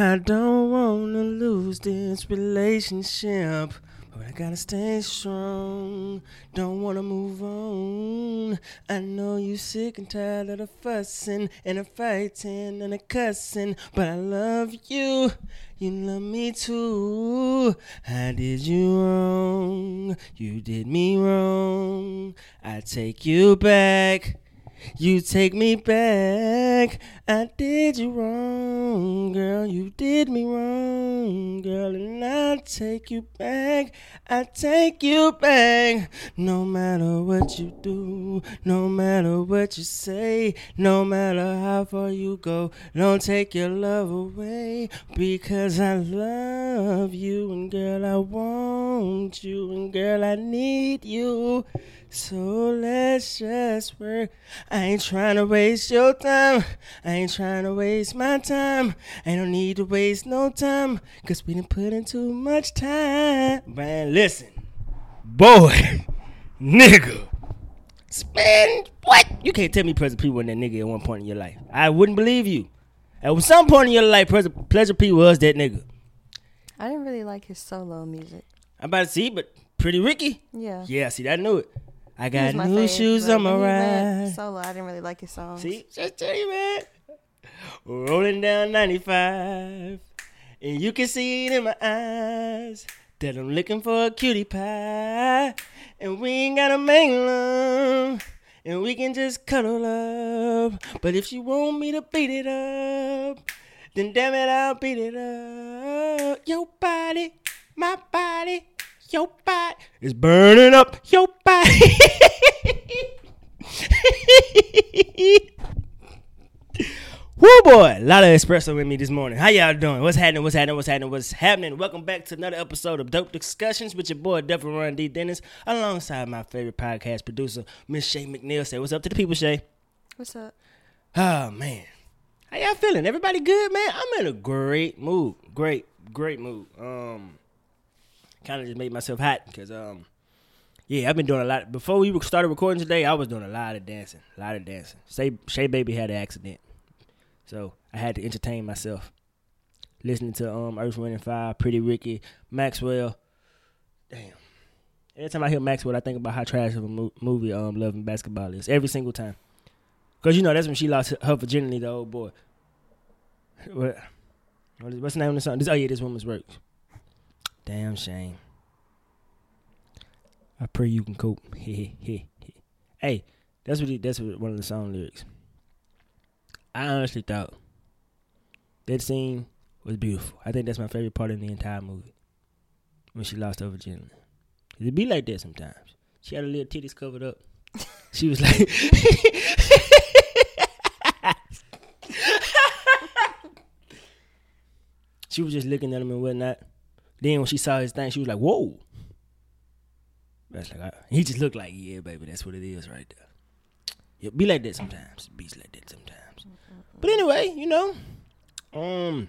I don't wanna lose this relationship, gotta stay strong. Don't wanna move on. I know you sick and tired of the fussing and the fighting and the cussing, but I love you. You love me too. I did you wrong. You did me wrong. I take you back. You take me back. I did you wrong, girl. You did me wrong, girl. And I take you back. I take you back. No matter what you do, no matter what you say, no matter how far you go, don't take your love away because I love you. And girl, I want you. And girl, I need you. So let's just work. I ain't trying to waste your time. I ain't trying to waste my time. I don't need to waste no time. Cause we didn't put in too much time. Man, listen. Boy, nigga. Spend what? You can't tell me Pleasure P wasn't that nigga at one point in your life. I wouldn't believe you. At some point in your life, Pleasure P was that nigga. I didn't really like his solo music. I'm about to see, but Pretty Ricky? Yeah. Yeah, see, I knew it. I got new fave, shoes on my ride. Solo, I didn't really like his songs. See, just tell you, man. Rolling down 95. And you can see it in my eyes that I'm looking for a cutie pie. And we ain't gotta make love. And we can just cuddle up. But if you want me to beat it up, then damn it, I'll beat it up. Your body, my body, your body is burning up. Your body. Woo boy, a lot of espresso with me this morning. How y'all doing? What's happening? What's happening? What's happening? What's happening? Welcome back to another episode of Dope Discussions with your boy Devil Run D Dennis, alongside my favorite podcast producer, Miss Shay McNeil. Say what's up to the people, Shay. What's up? Oh man, how y'all feeling? Everybody good, man? I'm in a great mood. Great, great mood. Um, kind of just made myself hot because um, yeah, I've been doing a lot. Before we started recording today, I was doing a lot of dancing, a lot of dancing. Say Shay Baby had an accident, so I had to entertain myself, listening to um Earth, Wind and Fire, Pretty Ricky, Maxwell. Damn. Every time I hear Maxwell, I think about how trash of a mo- movie um Love and Basketball is. Every single time. Cause you know that's when she lost her virginity, the old boy. What? What's the name of the song? This, oh yeah, this woman's work. Damn shame. I pray you can cope. hey, that's what he, that's what one of the song lyrics. I honestly thought that scene was beautiful. I think that's my favorite part in the entire movie when she lost her virginity. It be like that sometimes. She had her little titties covered up. She was like, she was just looking at him and whatnot. Then when she saw his thing, she was like, "Whoa!" That's like I, he just looked like, "Yeah, baby, that's what it is right there." Be like that sometimes. Be like that sometimes. But anyway, you know, um,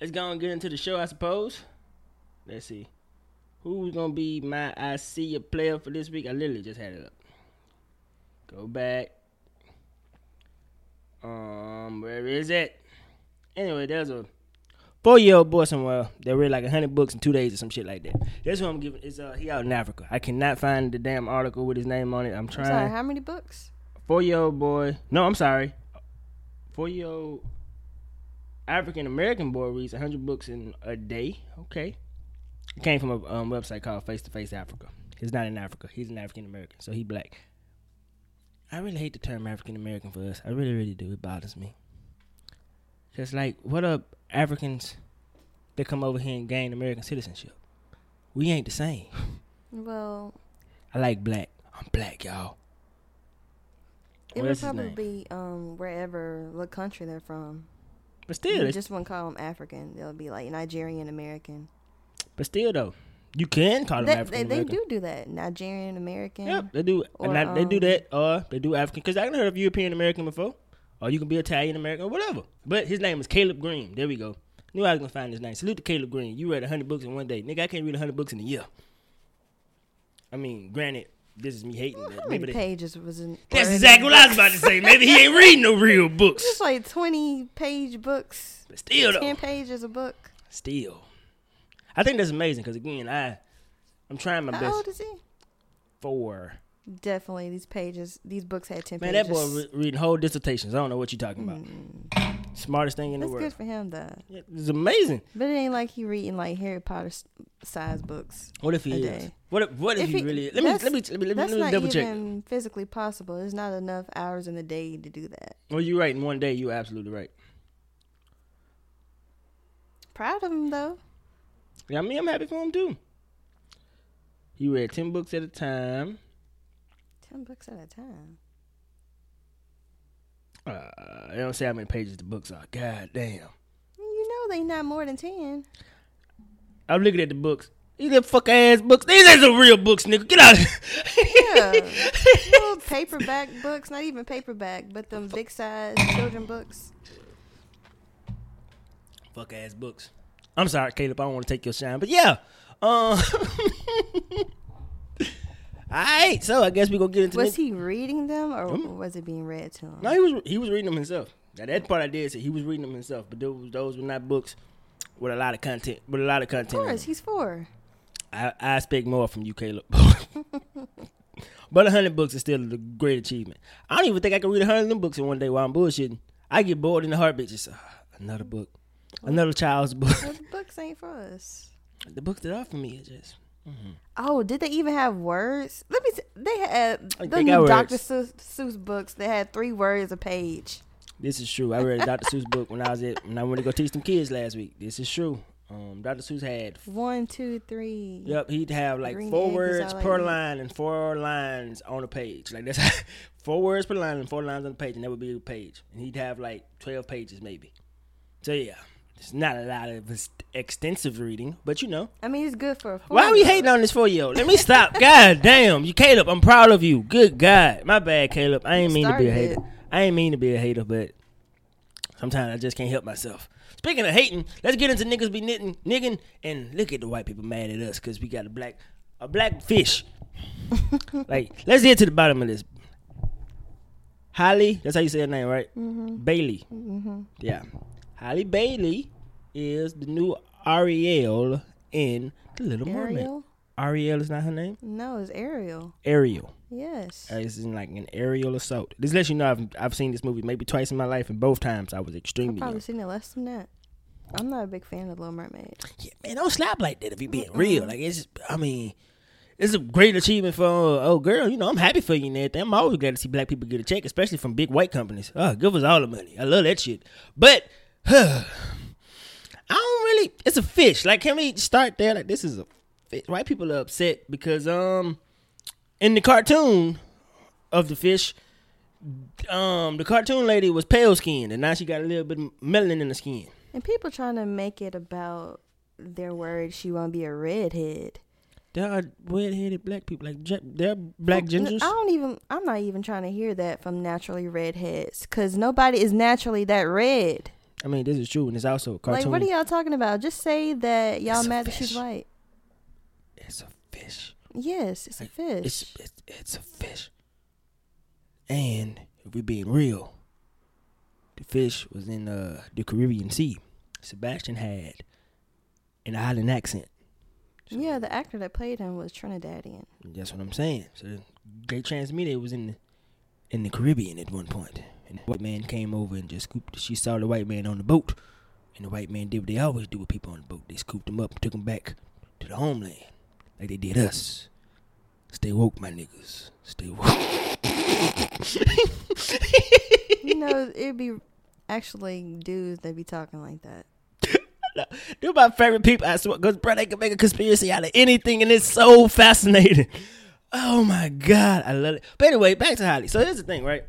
let's go and get into the show, I suppose. Let's see. Who's gonna be my I see you player for this week? I literally just had it up. Go back. Um, where is it? Anyway, there's a four year old boy somewhere that read like a hundred books in two days or some shit like that. That's what I'm giving. It's uh he out in Africa. I cannot find the damn article with his name on it. I'm I'm trying. sorry, how many books? Four year old boy. No, I'm sorry. Four year old African American boy reads 100 books in a day. Okay. It came from a um, website called Face to Face Africa. He's not in Africa. He's an African American, so he black. I really hate the term African American for us. I really, really do. It bothers me. Cause like, what up Africans that come over here and gain American citizenship? We ain't the same. Well, I like black. I'm black, y'all. it What would probably be um wherever what country they're from. But still, you just wouldn't call them African. They'll be like Nigerian American. But still, though, You can call them They, African they, they do do that. Nigerian American. Yep, they do. Or, and that- they do um, that, or they do African. Because I can heard of European American before, or you can be Italian American, or whatever. But his name is Caleb Green. There we go. Knew I was gonna find his name. Salute to Caleb Green. You read hundred books in one day, nigga. I can't read hundred books in a year. I mean, granted, this is me hating. How that. many pages was in? that's exactly what I was about to say. Maybe he ain't reading no real books. Just like twenty page books, But still, though, ten pages a book. still, I think that's amazing. Because again, I, I'm trying my How best old is he? for. Definitely, these pages, these books had ten Man, that boy re- reading whole dissertations. I don't know what you're talking about. Mm, Smartest thing in the world. that's good for him, though. Yeah, it's amazing. But it ain't like he reading like Harry Potter size books. What if he is? day. What if what if, If he, he- really? Let me let me let me let me, That's let me not double check. even physically possible. There's not enough hours in the day to do that. Well, you're right. In one day, you're absolutely right. Proud of him though. Yeah, I mean, I'm happy for him too. He read ten books at a time. Ten books at a time. Uh, they don't say how many pages the books are. God damn. You know they not more than ten. I'm looking at the books. These are fuck ass books. These ain't some real books, nigga. Get out of here. Yeah, little paperback books, not even paperback, but them big size children books. fuck ass books. I'm sorry, Caleb. I don't want to take your shine, but yeah. Um. All right, so I guess we gonna get into Was he reading them or Mm. was it being read to him? No, he was he was reading them himself. Now that part I did say he was reading them himself, but those those were not books with a lot of content. With a lot of content. Of course, he's four. I, I expect more from you, Caleb. but a hundred books is still a great achievement. I don't even think I can read a hundred of them books in one day while I'm bullshitting. I get bored in the heartbeat. Just uh, another book, another child's book. Well, the books ain't for us. the books that are for me is just. Oh, did they even have words? Let me. See. They had the they new Dr. Seuss, Seuss books. They had three words a page. This is true. I read a Dr. Seuss book when I was at when I went to go teach some kids last week. This is true. Um, Dr. Seuss had One, two, three. Yep, he'd have like Green four words per line and four lines on a page. Like that's four words per line and four lines on the page, and that would be a page. And he'd have like twelve pages maybe. So yeah, it's not a lot of extensive reading, but you know. I mean, it's good for. Why are we hating on this four year old? Let me stop. God damn, you Caleb, I'm proud of you. Good God, my bad, Caleb. I ain't mean to be a hater. it. I ain't mean to be a hater, but sometimes I just can't help myself. Speaking of hating, let's get into niggas be knitting, nigging, and look at the white people mad at us because we got a black, a black fish. like, let's get to the bottom of this. Halle, that's how you say her name, right? Mm-hmm. Bailey. Mm-hmm. Yeah. Halle Bailey is the new Ariel in The Little Mermaid. Ariel? Ariel is not her name? No, it's Ariel. Ariel. Yes. Uh, It's in like an aerial assault. This lets you know I've, I've seen this movie maybe twice in my life, and both times I was extremely. I've probably young. seen it less than that. I'm not a big fan of Little Mermaid. Yeah, man, don't slap like that if you're being real. Like it's, I mean, it's a great achievement for uh, oh girl. You know, I'm happy for you and everything. I'm always glad to see black people get a check, especially from big white companies. Oh, give us all the money. I love that shit. But I don't really. It's a fish. Like, can we start there? Like, this is a fish. White people are upset because um, in the cartoon of the fish. Um, the cartoon lady was pale skinned, and now she got a little bit of melanin in the skin. And people trying to make it about their worried she won't be a redhead. There are red-headed black people, like are black gingers. I don't even. I'm not even trying to hear that from naturally redheads, because nobody is naturally that red. I mean, this is true, and it's also a cartoon. Like, what are y'all talking about? Just say that y'all It's mad that she's white. It's a fish. Yes, it's a fish. It's, it's it's a fish. And if we're being real, the fish was in uh, the Caribbean Sea. Sebastian had an island accent. So yeah, the actor that played him was Trinidadian. that's what I'm saying. So Great Transmedia was in the in the Caribbean at one point, and the white man came over and just scooped. She saw the white man on the boat, and the white man did what they always do with people on the boat. They scooped them up and took them back to the homeland, like they did us. Stay woke, my niggas. Stay woke. you know, it'd be actually dudes that be talking like that. They're my favorite people, I swear, because, bro, they can make a conspiracy out of anything, and it's so fascinating. Oh, my God. I love it. But anyway, back to Halle. So here's the thing, right?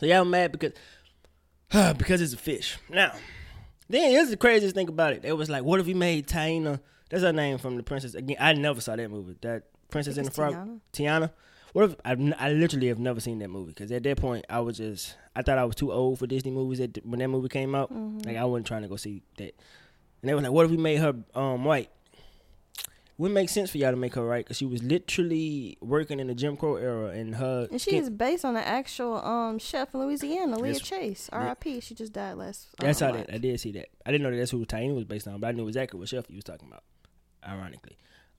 So y'all mad because, because it's a fish. Now, then here's the craziest thing about it. It was like, what if we made Taina That's her name from the Princess. Again, I never saw that movie. That Princess and the Frog. Tiana. Tiana. What if I, I literally have never seen that movie because at that point I was just I thought I was too old for Disney movies at, when that movie came out. Mm-hmm. Like I wasn't trying to go see that. And they were like, "What if we made her um white?" Wouldn't make sense for y'all to make her right because she was literally working in the Jim Crow era and her. And she skin- is based on an actual um chef in Louisiana, Leah That's- Chase, R.I.P. She just died last. uh, That's how that I did see that. I didn't know that that's who Taina was based on, but I knew exactly what chef he was talking about. Ironically,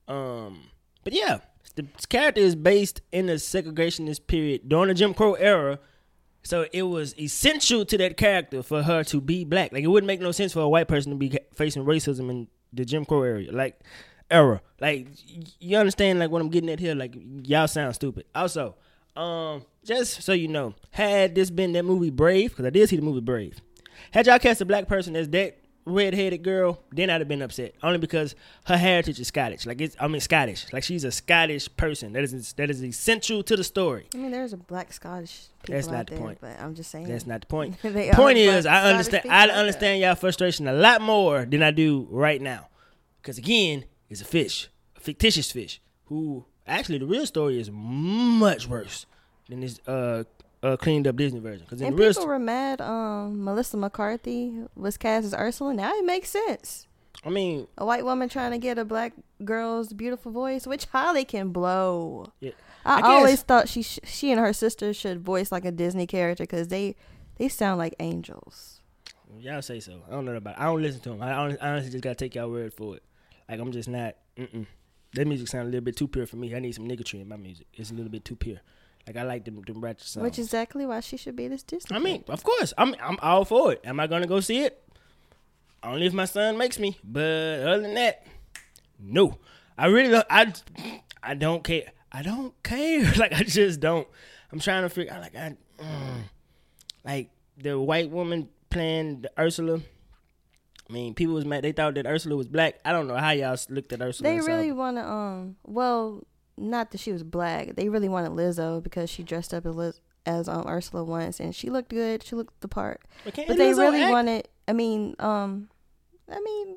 um, but yeah, the character is based in the segregationist period during the Jim Crow era. So it was essential to that character for her to be black. Like it wouldn't make no sense for a white person to be facing racism in the Jim Crow area, like era. Like you understand, like what I'm getting at here. Like y'all sound stupid. Also, um, just so you know, had this been that movie Brave, because I did see the movie Brave. Had y'all cast a black person as that red-headed girl, then I'd have been upset. Only because her heritage is Scottish. Like it's, I mean Scottish. Like she's a Scottish person. That is that is essential to the story. I mean, there's a black Scottish people That's out not the there, point. but I'm just saying. That's not the point. The point black is, I understand. I understand y'all frustration a lot more than I do right now. Because again, it's a fish, a fictitious fish, who actually the real story is much worse than this uh, uh cleaned up Disney version. Because in And people were mad. Um, Melissa McCarthy was cast as Ursula. Now it makes sense. I mean, A white woman trying to get a black girl's beautiful voice, which Halle can blow. Yeah. I, I always thought she sh- she and her sister should voice like a Disney character because they they sound like angels. y'all say so. I don't know about. It. I don't listen to them. I honestly, I honestly just gotta take y'all word for it. Like I'm just not. Mm-mm. That music sounds a little bit too pure for me. I need some niggatry in my music. It's a little bit too pure. Like I like them, them ratchet songs. Which is exactly why she should be this Disney. I mean, of course, I'm I'm all for it. Am I gonna go see it? Only if my son makes me. But other than that, no. I really don't. I I don't care. I don't care. Like I just don't. I'm trying to figure. out Like I, mm, like the white woman playing the Ursula. I mean, people was mad. They thought that Ursula was black. I don't know how y'all looked at Ursula. they really want to um. Well, not that she was black. They really wanted Lizzo because she dressed up as Liz- as um Ursula once, and she looked good. She looked the part. But, But they Lizzo really act? wanted. I mean, um, I mean,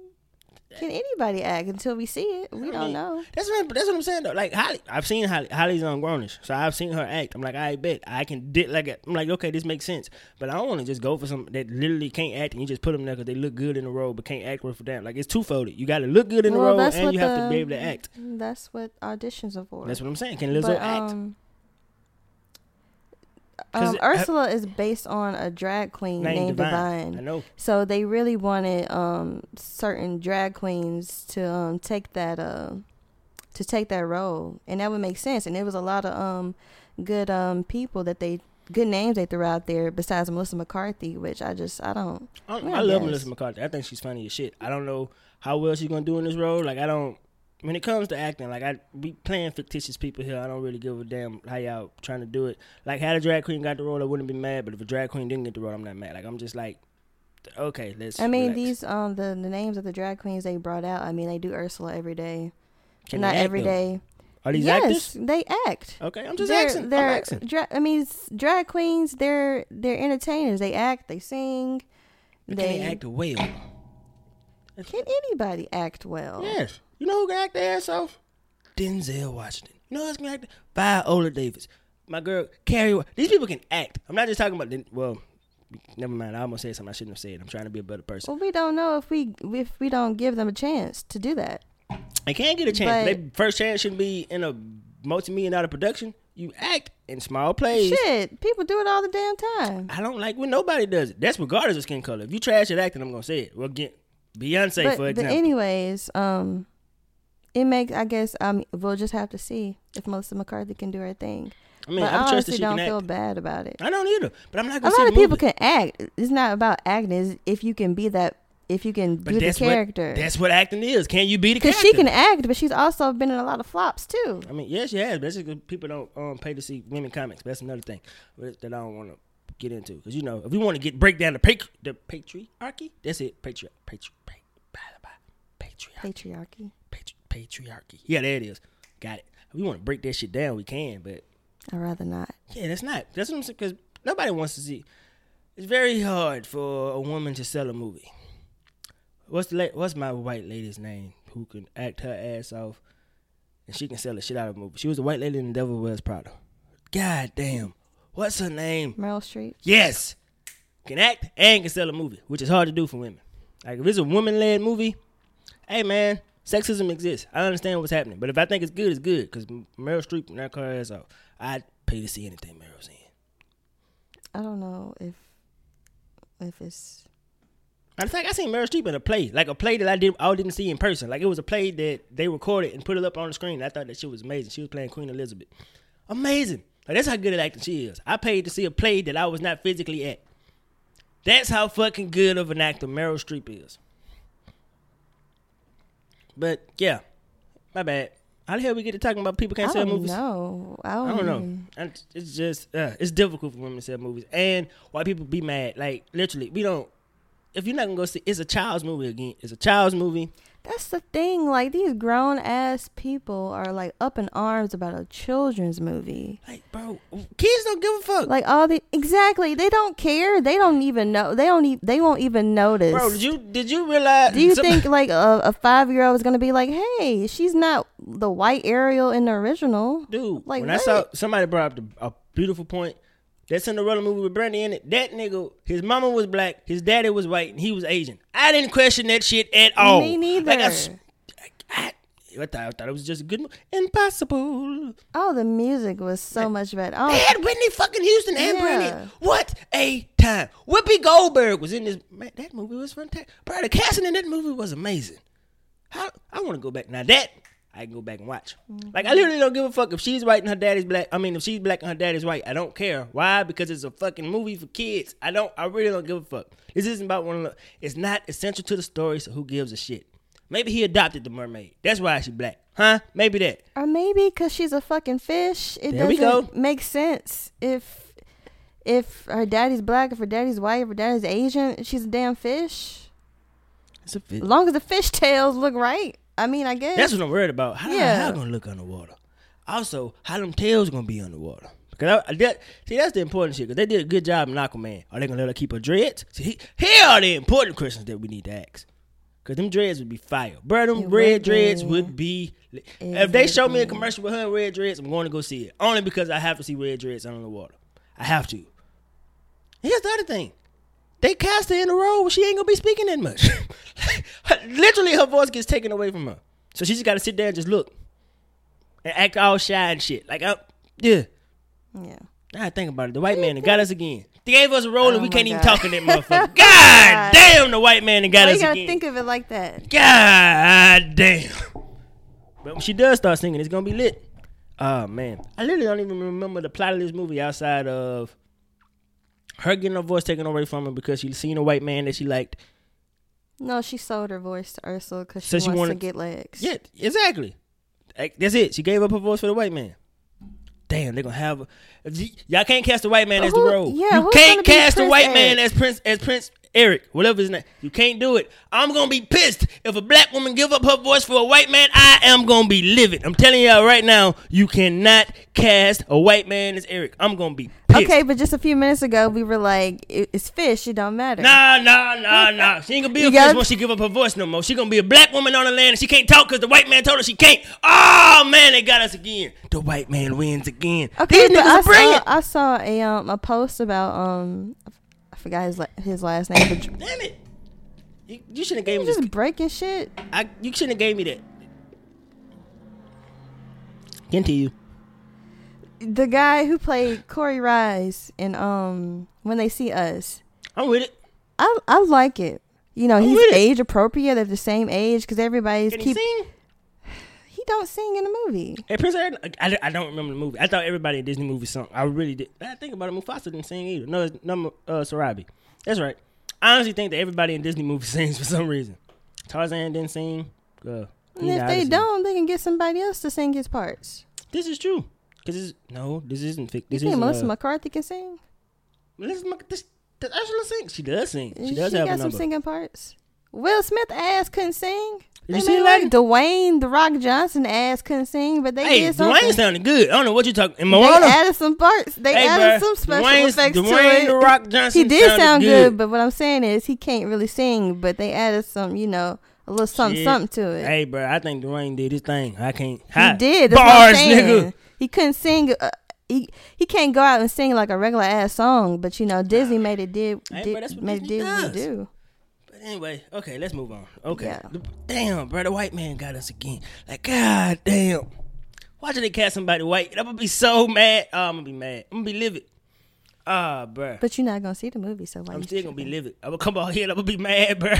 can anybody act until we see it? We I don't mean, know. That's what that's what I'm saying though. Like Halle, I've seen Halle. Halle's on Grownish, so I've seen her act. I'm like, I bet I can like I'm like, okay, this makes sense. But I don't want to just go for some that literally can't act and you just put them there because they look good in the role but can't act worth a damn. Like it's two folded. You got to look good in the role and you have the- to be able to act. That's what auditions are for. That's what I'm saying. Can Lizzo but, act? um, um, it- I- Ursula is based on a drag queen Named named, Divine. Divine. I know. So they really wanted um certain drag queens to um take that uh to take that role, and that would make sense. And there was a lot of um good um people that they good names they threw out there besides Melissa McCarthy, which I just I don't. I, I I love. Melissa McCarthy. I think she's funny as shit. I don't know how well she's gonna do in this role. Like I don't. When it comes to acting, like I be playing fictitious people here. I don't really give a damn how y'all trying to do it. Like had a drag queen got the role, I wouldn't be mad. But if a drag queen didn't get the role, I'm not mad. Like I'm just like, okay, let's. I mean relax. these um the the names of the drag queens they brought out. I mean they do Ursula every day, Can not every though? day. Are these yes, actors? they act. Okay, I'm just they're, asking. They're, I'm asking. Dra- I mean, drag queens. They're they're entertainers. They act. They sing. But they they act well? Can anybody act well? Yes. You know who can act their ass off? Denzel Washington. You know who's can act? Viola Davis. My girl Carrie. These people can act. I'm not just talking about. Den- Well, never mind. I almost said something I shouldn't have said. I'm trying to be a better person. Well, we don't know if we if we don't give them a chance to do that. They can't get a chance. But- Their first chance shouldn't be in a multi-million dollar production. You act in small plays. Shit, people do it all the damn time. I don't like when nobody does it. That's regardless of skin color. If you trash at acting, I'm gonna say it. Well, get Beyonce but, for but anyways, um, it makes. I guess um, we'll just have to see if Melissa McCarthy can do her thing. I mean, but I'm I trust that honestly she don't feel act. bad about it. I don't either. But I'm not A gonna see lot of people movie. can act. It's not about acting. It's if you can be that. If you can But do the character. what that's what acting is. Can you be the Because character? she can act, but she's also been in a lot of flops too. I mean, yes, she has. But that's people don't um, pay to see women comics. But that's another thing that I don't want to get into. Because you know, if we want to get break down the patri- the patriarchy, that's it. Patri- patri- pa- blah, blah, blah. patriarchy, Patriarchy. Patri- patriarchy. Yeah, there it is. Got it. If we want to break that shit down, we can. But I'd rather not. yeah, that's not. That's what I'm saying. Because nobody wants to see. It's very hard for a woman to sell a movie. what's the la- what's my white lady's name who can act her ass off and she can sell the shit out of a movie. She was the white lady in The Devil Wears Prada. God damn, what's her name? Meryl Streep. Yes, can act and can sell a movie, which is hard to do for women. Like if it's a woman led movie, hey man, sexism exists. I understand what's happening, but if I think it's good, it's good because Meryl Streep and that her ass off. I'd pay to see anything Meryl's in. I don't know if if it's Matter of fact, I seen Meryl Streep in a play, like a play that I didn't, I didn't see in person. Like it was a play that they recorded and put it up on the screen. I thought that she was amazing. She was playing Queen Elizabeth. Amazing. Like that's how good at acting she is. I paid to see a play that I was not physically at. That's how fucking good of an actor Meryl Streep is. But yeah, my bad. How the hell we get to talking about people can't sell movies? know. I don't, I don't know. It's just uh, it's difficult for women to sell movies, and why people be mad. Like literally, we don't. If you're not gonna go see, it's a child's movie again. It's a child's movie. That's the thing. Like these grown ass people are like up in arms about a children's movie. Like, bro, kids don't give a fuck. Like all the exactly, they don't care. They don't even know. They don't. E- they won't even notice. bro, did you did you realize? Do you think like a, a five year old is gonna be like, "Hey, she's not the white Ariel in the original"? dude? like, when I saw somebody brought up the, a beautiful point. That Cinderella movie with Brandy in it. That nigga, his mama was black, his daddy was white, and he was Asian. I didn't question that shit at all. Me neither. Like, I, I thought, I thought it was just a good movie. Impossible. Oh, the music was so much better. Oh, They had Whitney fucking Houston and Yeah. Brandy. What a time. Whoopi Goldberg was in this. Man, that movie was fantastic. Bro, the casting in that movie was amazing. How, I want to go back. Now that, I can go back and watch. Mm-hmm. Like, I literally don't give a fuck if she's white and her daddy's black. I mean, if she's black and her daddy's white, I don't care. Why? Because it's a fucking movie for kids. I don't, I really don't give a fuck. This isn't about one of the, it's not essential to the story, so who gives a shit? Maybe he adopted the mermaid. That's why she's black. Huh? Maybe that. or maybe because she's a fucking fish, it There we doesn't go. make sense if if her daddy's black, if her daddy's white, if her daddy's Asian, she's a damn fish. It's a fit. As long as the fish tails look right. I mean, I guess. That's what I'm worried about. How Yeah. how gonna look underwater? Also, how them tails gonna be underwater? Because I, that, see, that's the important shit. Because they did a good job in Aquaman. Are they gonna let her keep her dreads? See, he- here are the important questions that we need to ask. Because them dreads would be fire, bro. Them It red dreads be. would be. It if they show me a commercial with her red dreads, I'm going to go see it. Only because I have to see red dreads under the water. I have to. Here's the other thing. They cast her in a role where she ain't gonna be speaking that much. Literally, her voice gets taken away from her, so she just got to sit there and just look and act all shy and shit. Like, I, yeah. yeah. Now I think about it. The white man that got us again. They gave us a role and Oh we can't even talk in that motherfucker. Oh God damn, the white man that got Why you us gotta again. think of it like that? God damn. But when she does start singing, it's gonna be lit. Oh man, I literally don't even remember the plot of this movie outside of her getting her voice taken away from her because she seen a white man that she liked. No, she sold her voice to Ursula because she, So she wants wanted- to get legs. Yeah, exactly. Like, That's it. She gave up her voice for the white man. Damn, they're gonna have. A, y'all can't cast the white man as the role. yeah, you can't cast the white man as Prince as Prince Eric, whatever his name. You can't do it. I'm gonna be pissed if a black woman give up her voice for a white man. I am gonna be livid. I'm telling y'all right now, you cannot cast a white man as Eric. I'm gonna be pissed. Okay, but just a few minutes ago, we were like, "It's fish. It don't matter." Nah, nah, nah, nah. She ain't gonna be a fish once she give up her voice no more. She gonna be a black woman on the land and she can't talk because the white man told her she can't. Oh man, they got us again. The white man wins again. Okay, These niggas I saw I saw a um a post about um forgot his his last name, but Damn it. You, you should have gave me just this. breaking shit. I, you should have gave me that. Continue. The guy who played Korey Wise in um When They See Us, I'm with it. I I like it. You know, I'm he's age appropriate. They're the same age because everybody's Can he keep. sing? He don't sing in the movie. Hey, Prince Eric, I, I don't remember the movie. I thought everybody in Disney movie sung. I really did. I think about it. Mufasa didn't sing either. No, number uh, Sarabi. That's right. I honestly think that everybody in Disney movie sings for some reason. Tarzan didn't sing. Uh, And if they don't, they can get somebody else to sing his parts. This is true. Cause this no, this isn't fic. You This think is Melissa uh, McCarthy can sing? Melissa Mc- this, does Ursula sing? She does sing. She does she have got some singing parts. Will Smith ass couldn't sing. Did you see like? Dwayne the Rock Johnson ass couldn't sing, but they Hey, did something. Dwayne sounded good. I don't know what you're talking. And they added some parts. They hey, added bruh, some special Dwayne's- effects Dwayne to it. the Rock Johnson. he did sound good. but what I'm saying is he can't really sing. But they added some, you know, a little something, Shit. something to it. Hey, bro, I think Dwayne did his thing. I can't. he did. That's Bars, nigga. He couldn't sing. Uh, he he can't go out and sing like a regular ass song. But you know, Disney made it did, Hey, did what made it did what it do. Anyway, okay, let's move on. Okay. Yeah. Damn, bro, the white man got us again. Like, god damn. Watching they cast somebody white, I'm gonna be so mad. Oh, I'm gonna be mad. I'm gonna be livid. Ah, bro, But you're not gonna see the movie, so why I'm still gonna be livid. I'm gonna come out here and I'm gonna be mad, bro.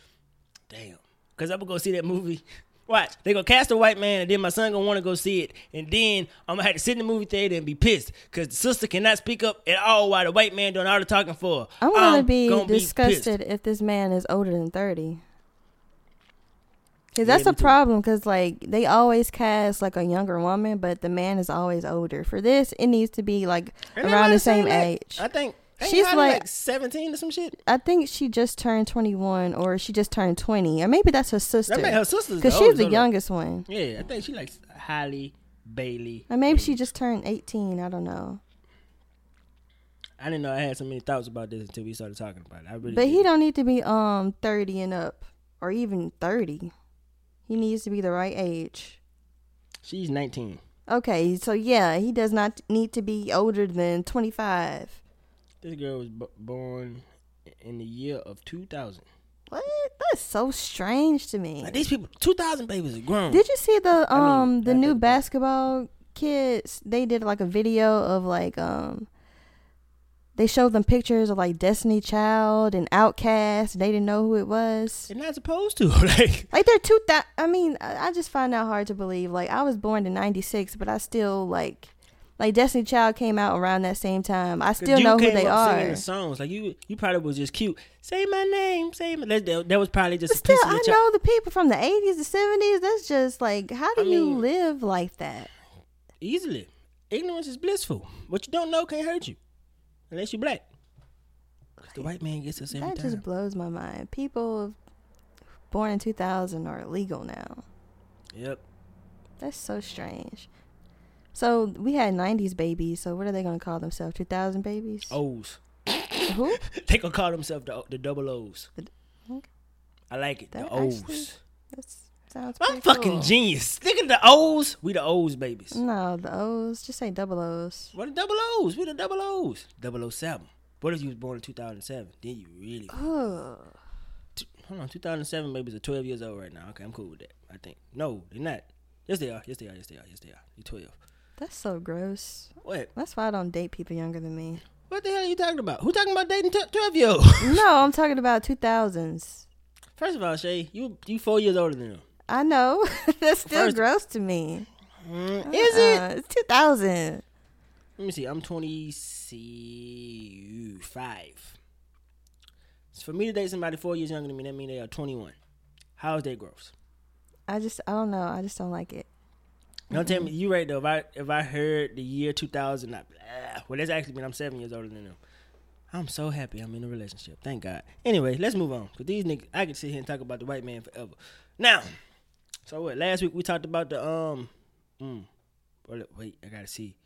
Damn. Cause I'm gonna go see that movie. Watch. They gonna cast a white man and then my son gonna wanna go see it. And then I'm gonna have to sit in the movie theater and be pissed. Cause the sister cannot speak up at all while the white man doing all the talking for her. I'm gonna be pissed. disgusted if this man is older than thirty. Cause that's me a too. problem. Cause like they always cast like a younger woman, but the man is always older. For this, it needs to be like Ain't they around the same like- age. I think ain't She's like- like 17 or some shit. I think she just turned 21 or she just turned 20 or maybe that's her sister. That her sister's the she's the youngest one. Yeah, I think she likes Halle Bailey. Or maybe she just turned 18, I don't know. I didn't know I had so many thoughts about this until we started talking about it. I really But he didn't. don't need to be um 30 and up or even 30. He needs to be the right age. She's 19. Okay, so yeah, he does not need to be older than 25. This girl was b- born in the year of 2000. What? That's so strange to me. Like these people, 2000 babies are grown. Did you see the I mean, um the back new basketball kids? They did like a video of like um they showed them pictures of like Destiny Child and OutKast. They didn't know who it was. They're not supposed to. like, Like they're two thousand. I mean, I I just find that hard to believe. Like I was born in '96, but I still like like Destiny Child came out around that same time. I still know who they singing are. the songs. Like you, you probably was just cute. Say my name. Say my. That, that, that was probably just But a still, piece of I know the people from the '80s, the '70s. That's just like, how do I you mean- live like that? easily. Ignorance is blissful. What you don't know can't hurt you, unless you black. 'Cause the white man gets us every That time. just blows my mind. People born in 2000 are illegal now. Yep. That's so strange. So we had 90s babies. So what are they going to call themselves? 2000 babies? O's. Who? they gonna call themselves the, the double O's. The- okay. I like it. That the O's. actually- That sounds I'm fucking cool. genius. Look at the O's. We the O's babies. No, the O's. Just say double O's. What the double O's? We the double O's. Double O seven. What if you was born in 2007? Then you really. Ugh. T- Hold on, 2007 babies are 12 years old right now. Okay, I'm cool with that. I think. No, they're not. Yes, they are. Yes, they are. Yes, they are. Yes, they are. You're 12. That's so gross. What? That's why I don't date people younger than me. What the hell are you talking about? Who talking about dating 12 year old? no, I'm talking about 2000s. First of all, Shay, you you four years older than them. I know. That's still First- gross to me. Mm, is it? Uh, it's 2000. Let me see. I'm 25. So for me to date somebody four years younger than me, that means they are 21. How is that gross? I just, I don't know. I just don't like it. Don't tell me you right though. If I if I heard the year 2000, I, ah, well, that's actually mean I'm seven years older than them. I'm so happy I'm in a relationship. Thank God. Anyway, let's move on. Cause these niggas, I could sit here and talk about the white man forever. Now, so what? Last week we talked about the um, mm, wait, I gotta see.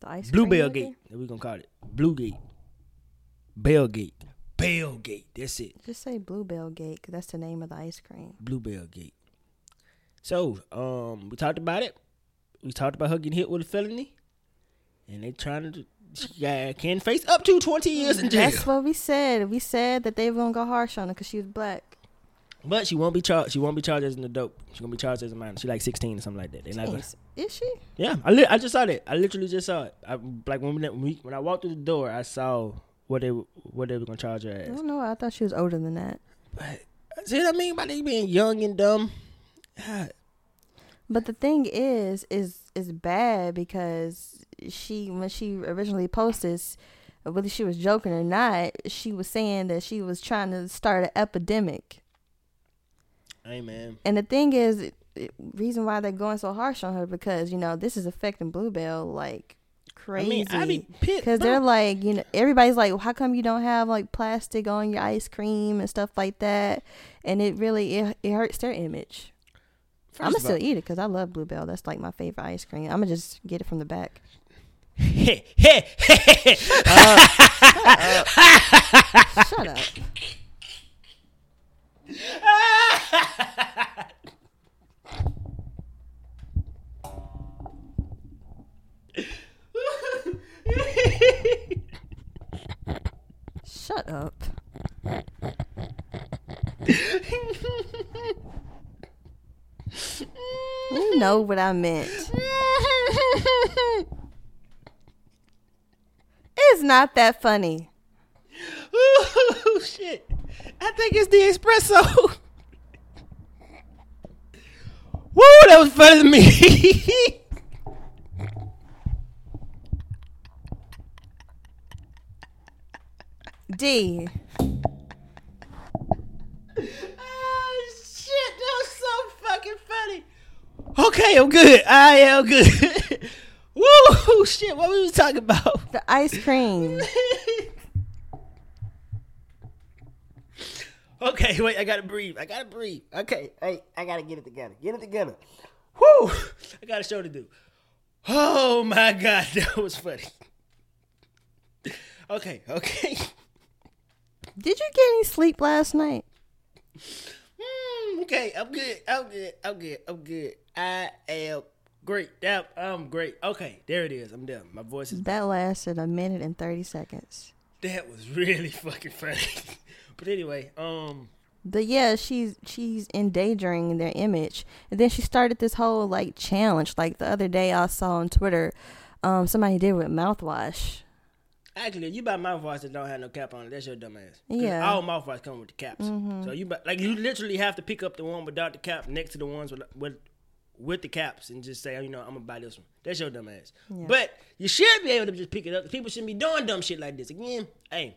The ice cream Bluebell? Gate. That we gonna call it. Bluegate. Bellgate. Bellgate. That's it. Just say Bluebell Gate because that's the name of the ice cream. Bluebell Gate. So, um, we talked about it. We talked about her getting hit with a felony, and they trying to she can face up to twenty years in jail. That's what we said. We said that they were gonna go harsh on her because she was black. But she won't be charged. She won't be charged as an adult. She's gonna be charged as a minor. She like sixteen or something like that. They not gonna. Is she? Yeah, I li- I just saw that. I literally just saw it. I, like when we, when I walked through the door, I saw what they were- what they were gonna charge her I as. don't know. I thought she was older than that. But see what I mean by they being young and dumb. God, But the thing is, is is bad because she when she originally posted, this, whether she was joking or not, she was saying that she was trying to start an epidemic. Amen. And the thing is, it- reason why they're going so harsh on her because you know this is affecting Bluebell like crazy. I mean, I be pissed. Because they're like, you know, everybody's like, how come you don't have like plastic on your ice cream and stuff like that? And it really it, it hurts their image. I'm gonna still eat it because I love Bluebell. That's like my favorite ice cream. I'm gonna just get it from the back. Hey, hey, hey, uh, Shut up. Shut you know what I meant. It's not that funny. Ooh, shit. I think it's the espresso. Woo, that was funny to me. D. Okay, I'm good. I am good. Woo, shit, what were we talking about? The ice cream. Okay, wait, I gotta breathe. I gotta breathe. Okay, hey, I gotta get it together. Get it together. Whoo! I got a show to do. Oh my god, that was funny. Okay, okay. Did you get any sleep last night? Mm, okay, I'm good. I'm good. I'm good. I'm good. I am great. That I'm great. Okay, there it is. I'm done. My voice is. That lasted a minute and 30 seconds. That was really fucking funny. but anyway, um, But yeah, she's she's endangering their image. And then she started this whole like challenge. Like the other day I saw on Twitter, um, somebody did with mouthwash. Actually, you buy mouthwash that don't have no cap on it. That's your dumb ass. Yeah. Mm-hmm. All mouthwash come with the caps. So you buy, like you literally have to pick up the one without the cap next to the ones with with with the caps and just say, oh, you know, I'm gonna buy this one. That's your dumb ass. Yeah. But you should be able to just pick it up. People shouldn't be doing dumb shit like this. Again, hey.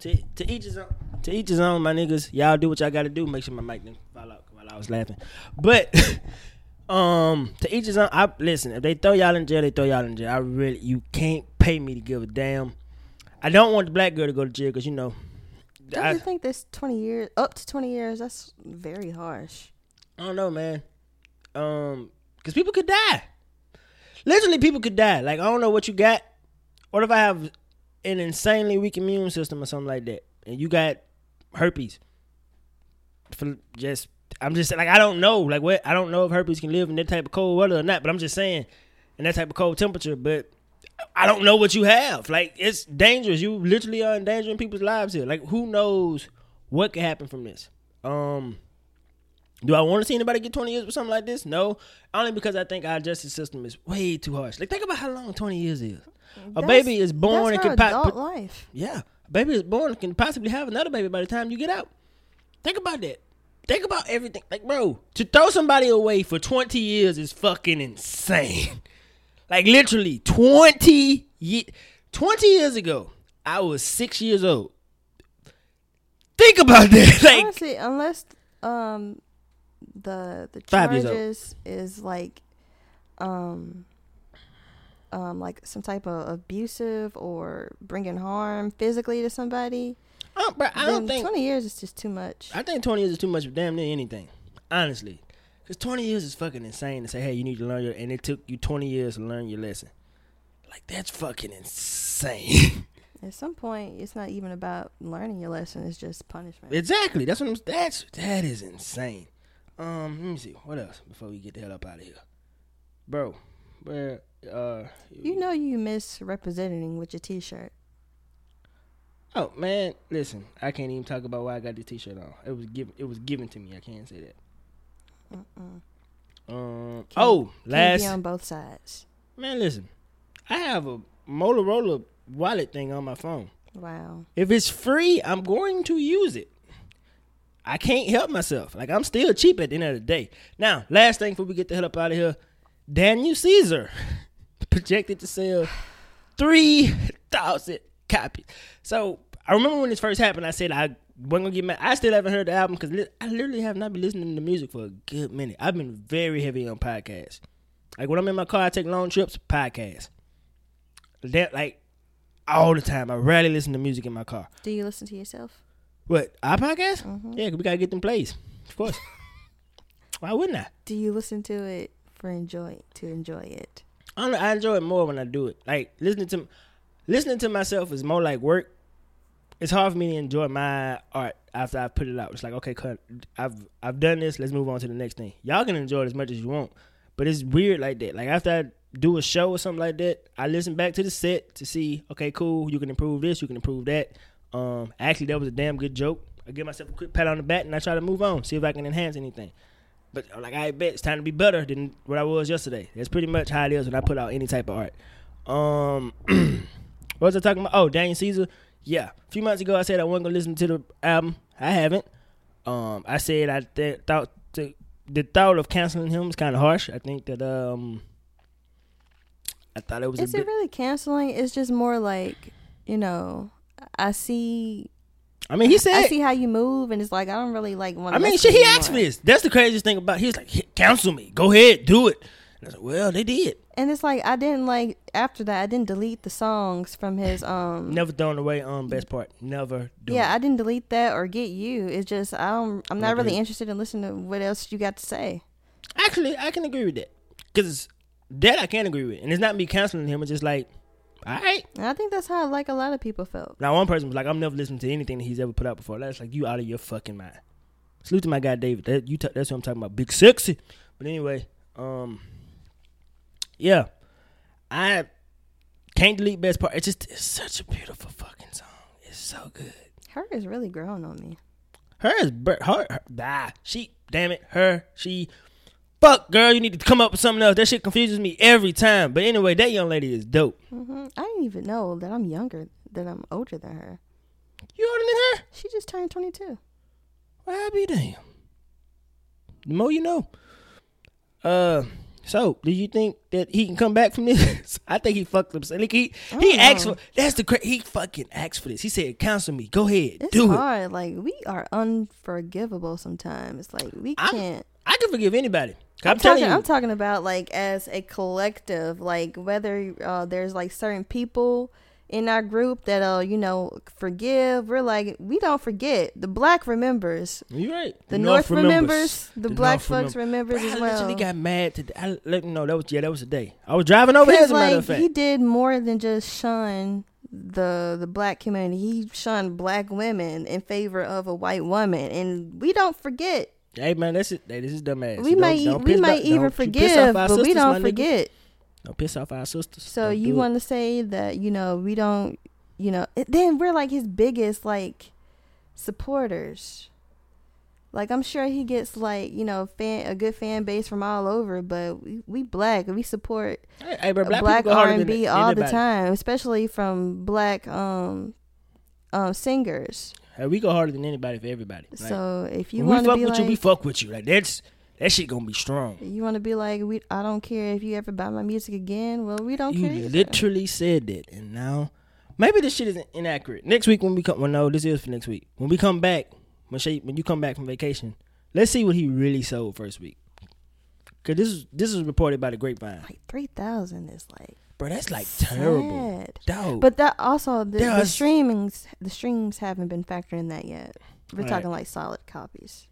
To, to each his own. To each his own, my niggas. Y'all do what y'all got to do. Make sure my mic didn't fall out while I was laughing. But um, to each his own. I listen. If they throw y'all in jail, they throw y'all in jail. I really, you can't pay me to give a damn. I don't want the black girl to go to jail because you know. Don't I, you think this 20 years, up to 20 years, that's very harsh. I don't know, man. Um, because people could die. Literally, people could die. Like I don't know what you got. What if I have an insanely weak immune system or something like that, and you got herpes? For just, I'm just like I don't know. Like what? I don't know if herpes can live in that type of cold weather or not. But I'm just saying, in that type of cold temperature. But I don't know what you have. Like it's dangerous. You literally are endangering people's lives here. Like who knows what could happen from this? Um. Do I want to see anybody get 20 years for something like this? No. Only because I think our justice system is way too harsh. Like, think about how long 20 years is. A baby is born that's and can po- adult life. yeah, a baby is born and can possibly have another baby by the time you get out. Think about that. Think about everything. Like, bro, to throw somebody away for 20 years is fucking insane. Like, literally, 20, ye- 20 years ago, I was six years old. Think about that. Like, Honestly, unless um the the Five years old. charges is like um um like some type of abusive or bringing harm physically to somebody, uh, bro, I don't think. 20 years is just too much. I think 20 years is too much for damn near anything. Honestly. Because 20 years is fucking insane to say, hey, you need to learn your. And it took you 20 years to learn your lesson. Like, that's fucking insane. At some point, it's not even about learning your lesson; it's just punishment. exactly. That's what I'm. That's. That is insane. Um, let me see. What else before we get the hell up out of here? Bro, where. Uh, you know, you misrepresenting with your T-shirt. Oh man, listen. I can't even talk about why I got this T-shirt on. It was given. It was given to me. I can't say that. Mm-mm. Um. Can't- oh, Can't last on both sides. Man, listen. I have a Motorola wallet thing on my phone. Wow. If it's free, I'm going to use it. I can't help myself. Like I'm still cheap at the end of the day. Now, last thing before we get the hell up out of here, Daniel Caesar projected to sell three thousand copies. So I remember when this first happened, I said I wasn't gonna get mad. I still haven't heard the album because li- I literally have not been listening to music for a good minute. I've been very heavy on podcasts. Like when I'm in my car, I take long trips, podcast. that like all the time. I rarely listen to music in my car. Do you listen to yourself? What our podcast? Mhm. Yeah, 'cause we gotta get them plays, of course. Why wouldn't I? Do you listen to it for enjoy to enjoy it? I, don't know, I enjoy it more when I do it. Like listening to listening to myself is more like work. It's hard for me to enjoy my art after I put it out. It's like okay. I've I've done this. Let's move on to the next thing. Y'all can enjoy it as much as you want, but it's weird like that. Like after I do a show or something like that, I listen back to the set to see. Okay, cool. You can improve this. You can improve that. Um, actually, that was a damn good joke. I give myself a quick pat on the back and I try to move on, see if I can enhance anything. But I'm like I bet it's time to be better than what I was yesterday. That's pretty much how it is when I put out any type of art. Um, what was I talking about? Oh, Daniel Caesar. Yeah, a few months ago I said I wasn't gonna listen to the album. I haven't. Um, I said I th- thought to, the thought of canceling him was kind of harsh. I think that um, I thought it was Is it really canceling? It's just more like, you know, I see I mean, he said. I see how you move and it's like I don't really like I mean, shit, he asked for this. That's the craziest thing about. It. He was like, "Cancel me, go ahead, do it." And I was like, "Well, they did. And it's like I didn't like after that I didn't delete the songs from his um Never thrown away. Um, best part, never. Do Yeah, it. I didn't delete that or get you. It's just I don't I'm not really interested in listening to what else you got to say. Actually, I can agree with that. Because that I can't agree with. And it's not me canceling him. It's just like, all right. And I think that's how like a lot of people felt. Now, one person was like, I'm never listening to anything that he's ever put out before. That's like, you out of your fucking mind. Salute to my guy, David. That, you ta- that's what I'm talking about. Big sexy. But anyway, um, yeah. I can't delete best part. It's just, it's such a beautiful fucking song. It's so good. Her is really growing on me. Her is her, her, ah, she damn it, her, she fuck girl, you need to come up with something else. That shit confuses me every time. But anyway, that young lady is dope. hmm I didn't even know that I'm younger, that I'm older than her. You older than her? She just turned 22. Well, I be damn. The more you know. Uh so, do you think that he can come back from this? I think he fucked up. Like he I he asked for that's the cra- he fucking asked for this. He said, "Counsel me, go ahead, It's do it." hard. Like we are unforgivable sometimes. Like we can't. I can forgive anybody. I'm, I'm, telling talking. you, I'm talking about like as a collective. Like whether uh, there's like certain people in our group that'll you know forgive. We're like we don't forget. The black remembers. you're right. The, North, remembers. The, black North folks remember- remembers Bro, as I well. literally got mad today. I let you know that was yeah, that was the day. I was driving over here. As a matter of fact, he did more than just shun the the black community. He shunned black women in favor of a white woman, and we don't forget. hey man, that's it. Hey, this is dumbass. we don't- might don't we might even don't forgive, but we sisters, don't nigga. Don't piss off our sisters. So Don't you want to say that you know we don't, you know? it- Then we're like his biggest like supporters. Like I'm sure he gets like you know fan a good fan base from all over, but we, we black we support Hey, hey, bro, black, black, people go R and B all the time, especially from black um um singers. Hey, we go harder than anybody for everybody. Like, so if you want to fuck be with like you, we fuck with you. Like that's that shit gonna be strong. you want to be like we I don't care if you ever buy my music again. Well, we don't You care. either. literally said that, and now maybe this shit is inaccurate. Next week when we come, well, no, this is for next week. When we come back, when she, when you come back from vacation, let's see what he really sold first week. Cause this is this is reported by the grapevine, Like three thousand is like bro. That's like terrible, sad. dog. But that also the, the streamings the streams haven't been factored in that yet. We're Right. talking like solid copies.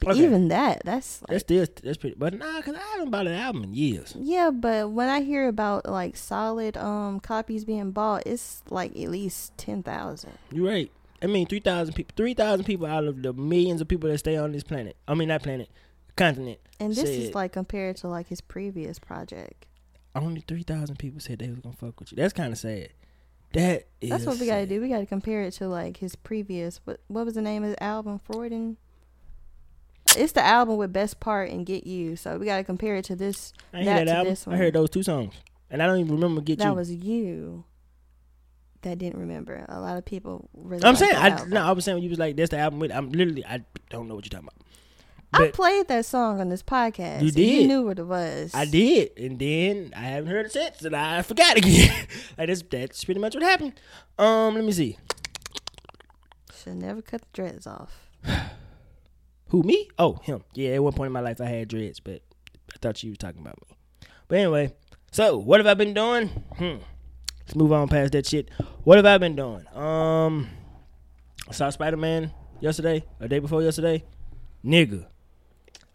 But Okay. even that, that's like, that's still that's pretty. But nah, cause I haven't bought an album in years. yeah. But when I hear about like solid um copies being bought, it's like at least ten thousand. You're right. I mean, three thousand people. Three thousand people out of the millions of people that stay on this planet. I mean, not planet, continent. And this is like compared to like his previous project. Only three thousand people said they was gonna fuck with you. That's kind of sad. That is. That's what we gotta do. We gotta compare it to like his previous. What what was the name of the album? Freudian. It's the album with best part and get you. So we gotta compare it to this. I heard that that to album. this I heard those two songs, and I don't even remember get that you. That was you. That didn't remember. A lot of people really. I'm saying, I album. no, I was saying when you was like, "That's the album." With I'm literally, I don't know what you're talking about. I played that song on this podcast. You did. You knew what it was. I did, and then I haven't heard it since, and I forgot again. like that's that's pretty much what happened. Um, let me see. Should never cut the dreads off. Who me? Oh, him. Yeah, at one point in my life I had dreads, but I thought you was talking about me. But anyway, so what have I been doing? Hmm. Let's move on past that shit. What have I been doing? Um, I saw Spider Man yesterday, a day before yesterday. Nigga,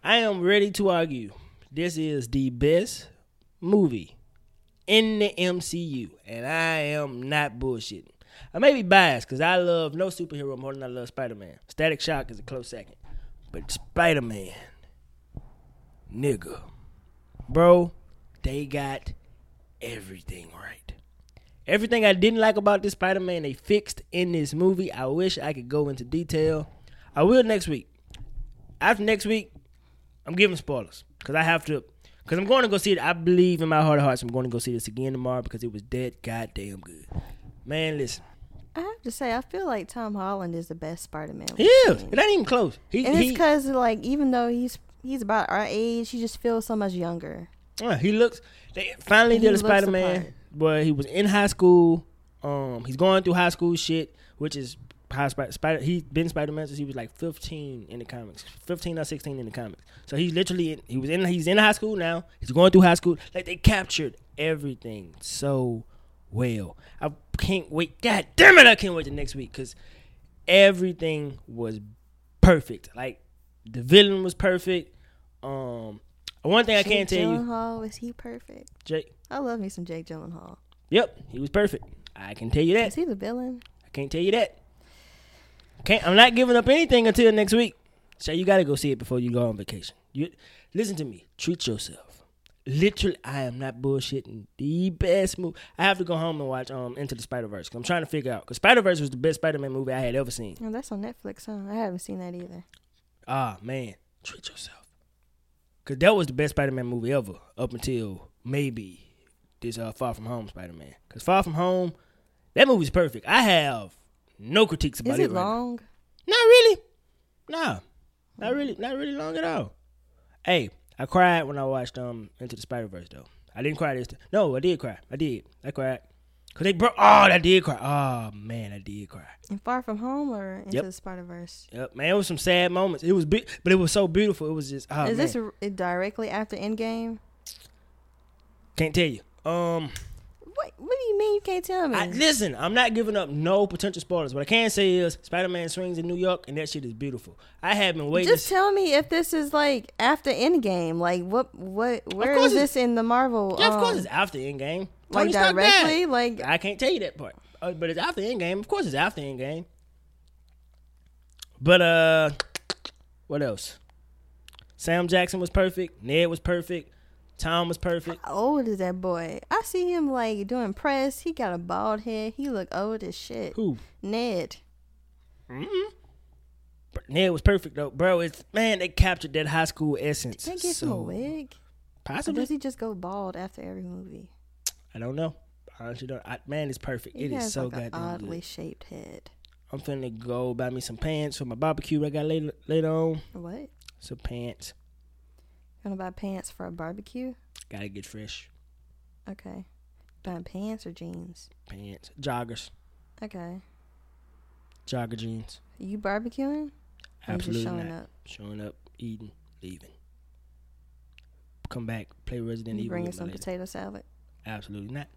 I am ready to argue. This is the best movie in the MCU, and I am not bullshitting. I may be biased because I love no superhero more than I love Spider Man. Static Shock is a close second, but Spider Man, nigga, bro, they got everything right. Everything I didn't like about this Spider Man, they fixed in this movie. I wish I could go into detail. I will next week. After next week, I'm giving spoilers because I have to. Because I'm going to go see it. I believe in my heart of hearts I'm going to go see this again tomorrow because it was dead goddamn good. Man, listen. I have to say, I feel like Tom Holland is the best Spider-Man. He is. It ain't even close. He, and it's because like even though he's he's about our age, he just feels so much younger. Yeah, he looks. They finally did a Spider Man, but he was in high school. Um, he's going through high school shit, which is how Spider. Spider he's been Spider Man since he was like 15 in the comics, 15 or 16 in the comics. So he's literally in, he was in he's in high school now. He's going through high school. Like they captured everything so well. I can't wait. God damn it! I can't wait to next week because everything was perfect. Like the villain was perfect. Um, one thing I can't Jake tell you, Gyllenhaal, is he perfect? Jake. I love me some Jake Gyllenhaal. Yep, he was perfect. I can tell you that. Is he the villain? I can't tell you that. Can't. I'm not giving up anything until next week. So you got to go see it before you go on vacation. You listen to me. Treat yourself. Literally, I am not bullshitting. The best movie. I have to go home and watch um Into the Spider Verse. I'm trying to figure out because Spider Verse was the best Spider Man movie I had ever seen. Oh, that's on Netflix, huh? I haven't seen that either. Ah man, treat yourself. Cause that was the best Spider Man movie ever up until maybe this uh Far From Home Spider Man. Cause Far From Home, that movie's perfect. I have no critiques about Is it. it right now. long? Not really. Nah. Not really not really long at all. Hey, I cried when I watched um Into the Spider Verse though. I didn't cry this time. No, I did cry. I did. I cried. Cause they broke oh I did cry. Oh man, I did cry. And Far From Home or Into Yep. the Spider Verse? Yep, man, it was some sad moments. It was big but it was so beautiful. It was just oh, is man. this r- directly after Endgame? Can't tell you. Um What What do you mean you can't tell me? I, listen, I'm not giving up no potential spoilers. What I can say is Spider Man swings in New York and that shit is beautiful. I have been waiting Just tell me if this is like after Endgame. Like what? What? Where course this in the Marvel? Yeah, of course um, it's after Endgame. like Tony Stark died. Like I can't tell you that part. Uh, but it's after Endgame. Of course, it's after Endgame. But uh, what else? Sam Jackson was perfect. Ned was perfect. Tom was perfect. how old is that boy? I see him like doing press. He got a bald head. He look old as shit. Who? Ned. Mm-hmm. Ned was perfect though, bro. It's man, they captured that high school essence. They give him a so- wig. Or Possibly. does he just go bald after every movie? I don't know. I honestly don't. I, man, it's perfect. He It is has so like an goddamn oddly good. shaped head. I'm finna go buy me some pants for my barbecue I got later later on. What? Some pants. Gonna buy pants for a barbecue? Gotta get fresh Okay. Buying pants or jeans? pants. Joggers. Okay. Jogger jeans. You barbecuing? Or you just Absolutely showing not. up? Showing up, eating, leaving. Come back, play Resident You Evil bringing some potato salad? Absolutely not.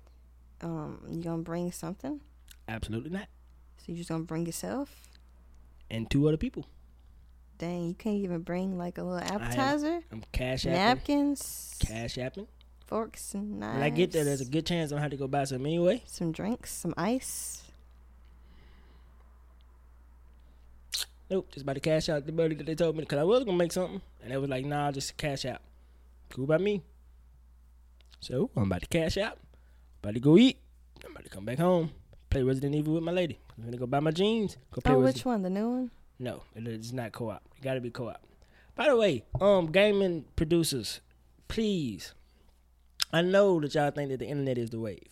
Um, you gonna bring something? Absolutely not. So you just gonna bring yourself? And two other people. Dang, you can't even bring like a little appetizer, I'm cash apping. napkins, Cash apping. forks, and knives. When I get there, there's a good chance I'm gonna have to go buy some anyway. some drinks, some ice. Nope, just about to cash out the money that they told me because I was gonna make something, and they was like, "Nah, just cash out." Cool by me. So I'm about to cash out, about to go eat. I'm about to come back home, play Resident Evil with my lady. I'm gonna go buy my jeans. Go play Oh, Resident. which one? The new one? No, it is not co-op. It got to be co-op. By the way, um, gaming producers, please. I know that y'all think that the internet is the wave,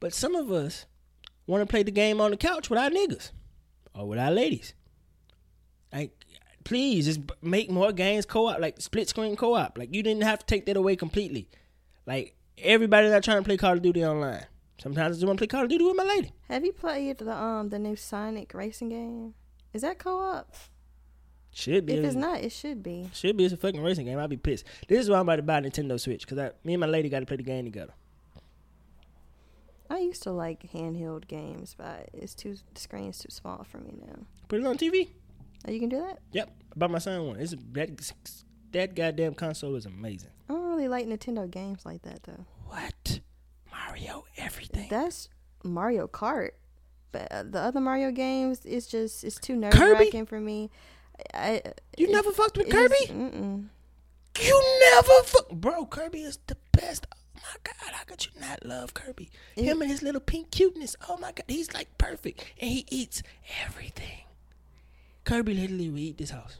but some of us want to play the game on the couch with our niggas or with our ladies. Like, please, just make more games co-op, like split screen co-op. Like, you didn't have to take that away completely. Like, everybody not trying to play Call of Duty online. Sometimes I just want to play Call of Duty with my lady. Have you played the um the new Sonic racing game? Is that co-op? Should be. If it's not, it should be. Should be it's a fucking racing game. I'd be pissed. This is why I'm about to buy a Nintendo Switch because me and my lady got to play the game together. I used to like handheld games, but it's too the screen's too small for me now. Put it on TV. Oh, you can do that. Yep. I bought my son one. It's that that goddamn console is amazing. I don't really like Nintendo games like that though. What? Mario everything. That's Mario Kart. But uh, the other Mario games, it's just it's too nerve wracking for me. I, you never fucked with Kirby? mm-mm. You never fuck, bro. Kirby is the best. Oh my god, how could you not love Kirby? It- Him and his little pink cuteness. Oh my god, he's like perfect, and he eats everything. Kirby literally will eat this house.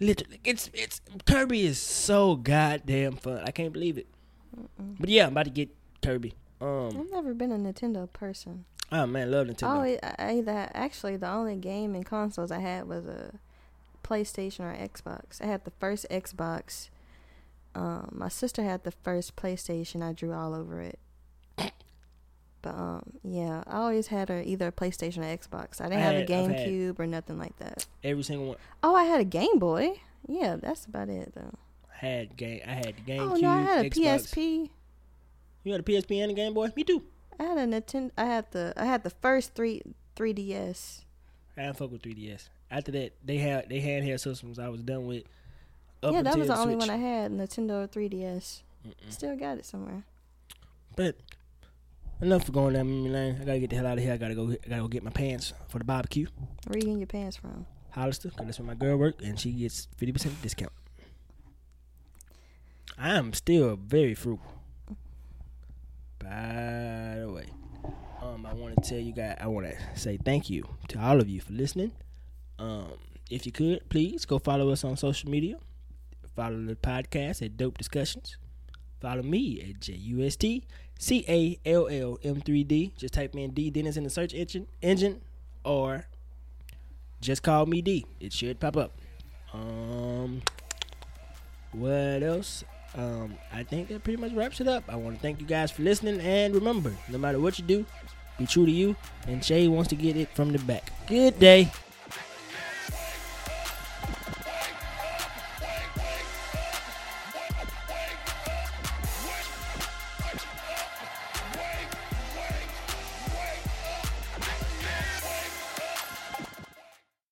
Literally, it's it's Kirby is so goddamn fun. I can't believe it. But yeah, I'm about to get Kirby. Um, I've never been a Nintendo person. Oh man, love Nintendo. Oh, it, I, I actually the only game and consoles I had was a PlayStation or Xbox. I had the first Xbox. Um, my sister had the first PlayStation. I drew all over it. But um, yeah, I always had a, either a PlayStation or Xbox. I didn't I have had- a GameCube or nothing like that. Every single one. Oh, I had a Game Boy. Yeah, that's about it though. I had game. I had the GameCube. oh no, I had a Xbox. PSP. You had a PSP and a Game Boy. Me too. I had a Nintendo. I had the I had the first three 3DS. I didn't fuck with 3DS. After that, they had they handheld systems. I was done with. Up yeah, that was the only one I had. Nintendo 3DS. Mm-mm. Still got it somewhere. But enough for going down memory lane. I gotta get the hell out of here. I gotta go. I gotta go get my pants for the barbecue. Where you getting your pants from? Hollister, cause that's where my girl work, and she gets fifty percent discount. I am still very frugal. By the way, um, I want to tell you guys. I want to say thank you to all of you for listening. Um, if you could, please go follow us on social media. Follow the podcast at Dope Discussions. Follow me at J U S T C A L L M 3D. Just type in D Dennis in the search engine, engine, or just call me D. It should pop up. Um, what else? Um, I think that pretty much wraps it up. I want to thank you guys for listening, and remember, no matter what you do, be true to you. And Shay wants to get it from the back. Good day.